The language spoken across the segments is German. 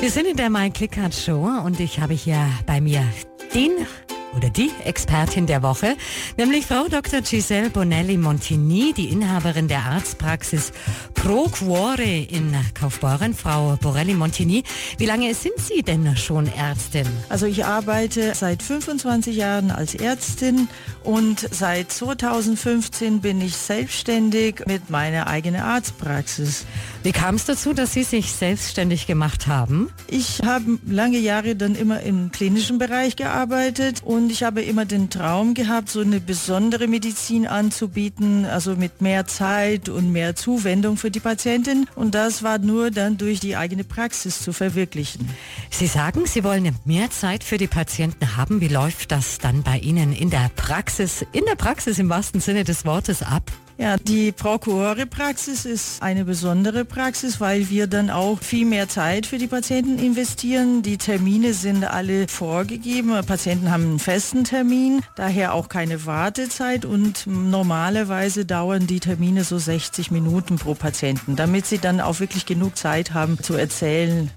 Wir sind in der My Clickart Show und ich habe hier bei mir den oder die Expertin der Woche, nämlich Frau Dr. Giselle Bonelli Montini, die Inhaberin der Arztpraxis Pro Cuore in Kaufbeuren. Frau Borelli Montini, wie lange sind Sie denn schon Ärztin? Also ich arbeite seit 25 Jahren als Ärztin und seit 2015 bin ich selbstständig mit meiner eigenen Arztpraxis. Wie kam es dazu, dass Sie sich selbstständig gemacht haben? Ich habe lange Jahre dann immer im klinischen Bereich gearbeitet und ich habe immer den Traum gehabt, so eine besondere Medizin anzubieten, also mit mehr Zeit und mehr Zuwendung für die Patientin. Und das war nur dann durch die eigene Praxis zu verwirklichen. Sie sagen, Sie wollen mehr Zeit für die Patienten haben. Wie läuft das dann bei Ihnen in der Praxis, in der Praxis im wahrsten Sinne des Wortes ab? Ja, die Prokurore-Praxis ist eine besondere Praxis, weil wir dann auch viel mehr Zeit für die Patienten investieren. Die Termine sind alle vorgegeben. Patienten haben einen festen Termin, daher auch keine Wartezeit und normalerweise dauern die Termine so 60 Minuten pro Patienten, damit sie dann auch wirklich genug Zeit haben zu erzählen.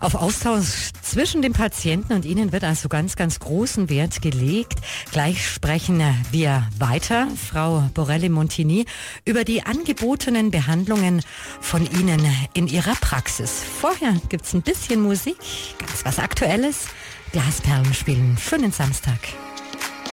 Auf Austausch zwischen dem Patienten und Ihnen wird also ganz, ganz großen Wert gelegt. Gleich sprechen wir weiter, Frau Borelli-Montini, über die angebotenen Behandlungen von Ihnen in Ihrer Praxis. Vorher gibt's ein bisschen Musik, ganz was Aktuelles. Glasperlen spielen. Schönen Samstag.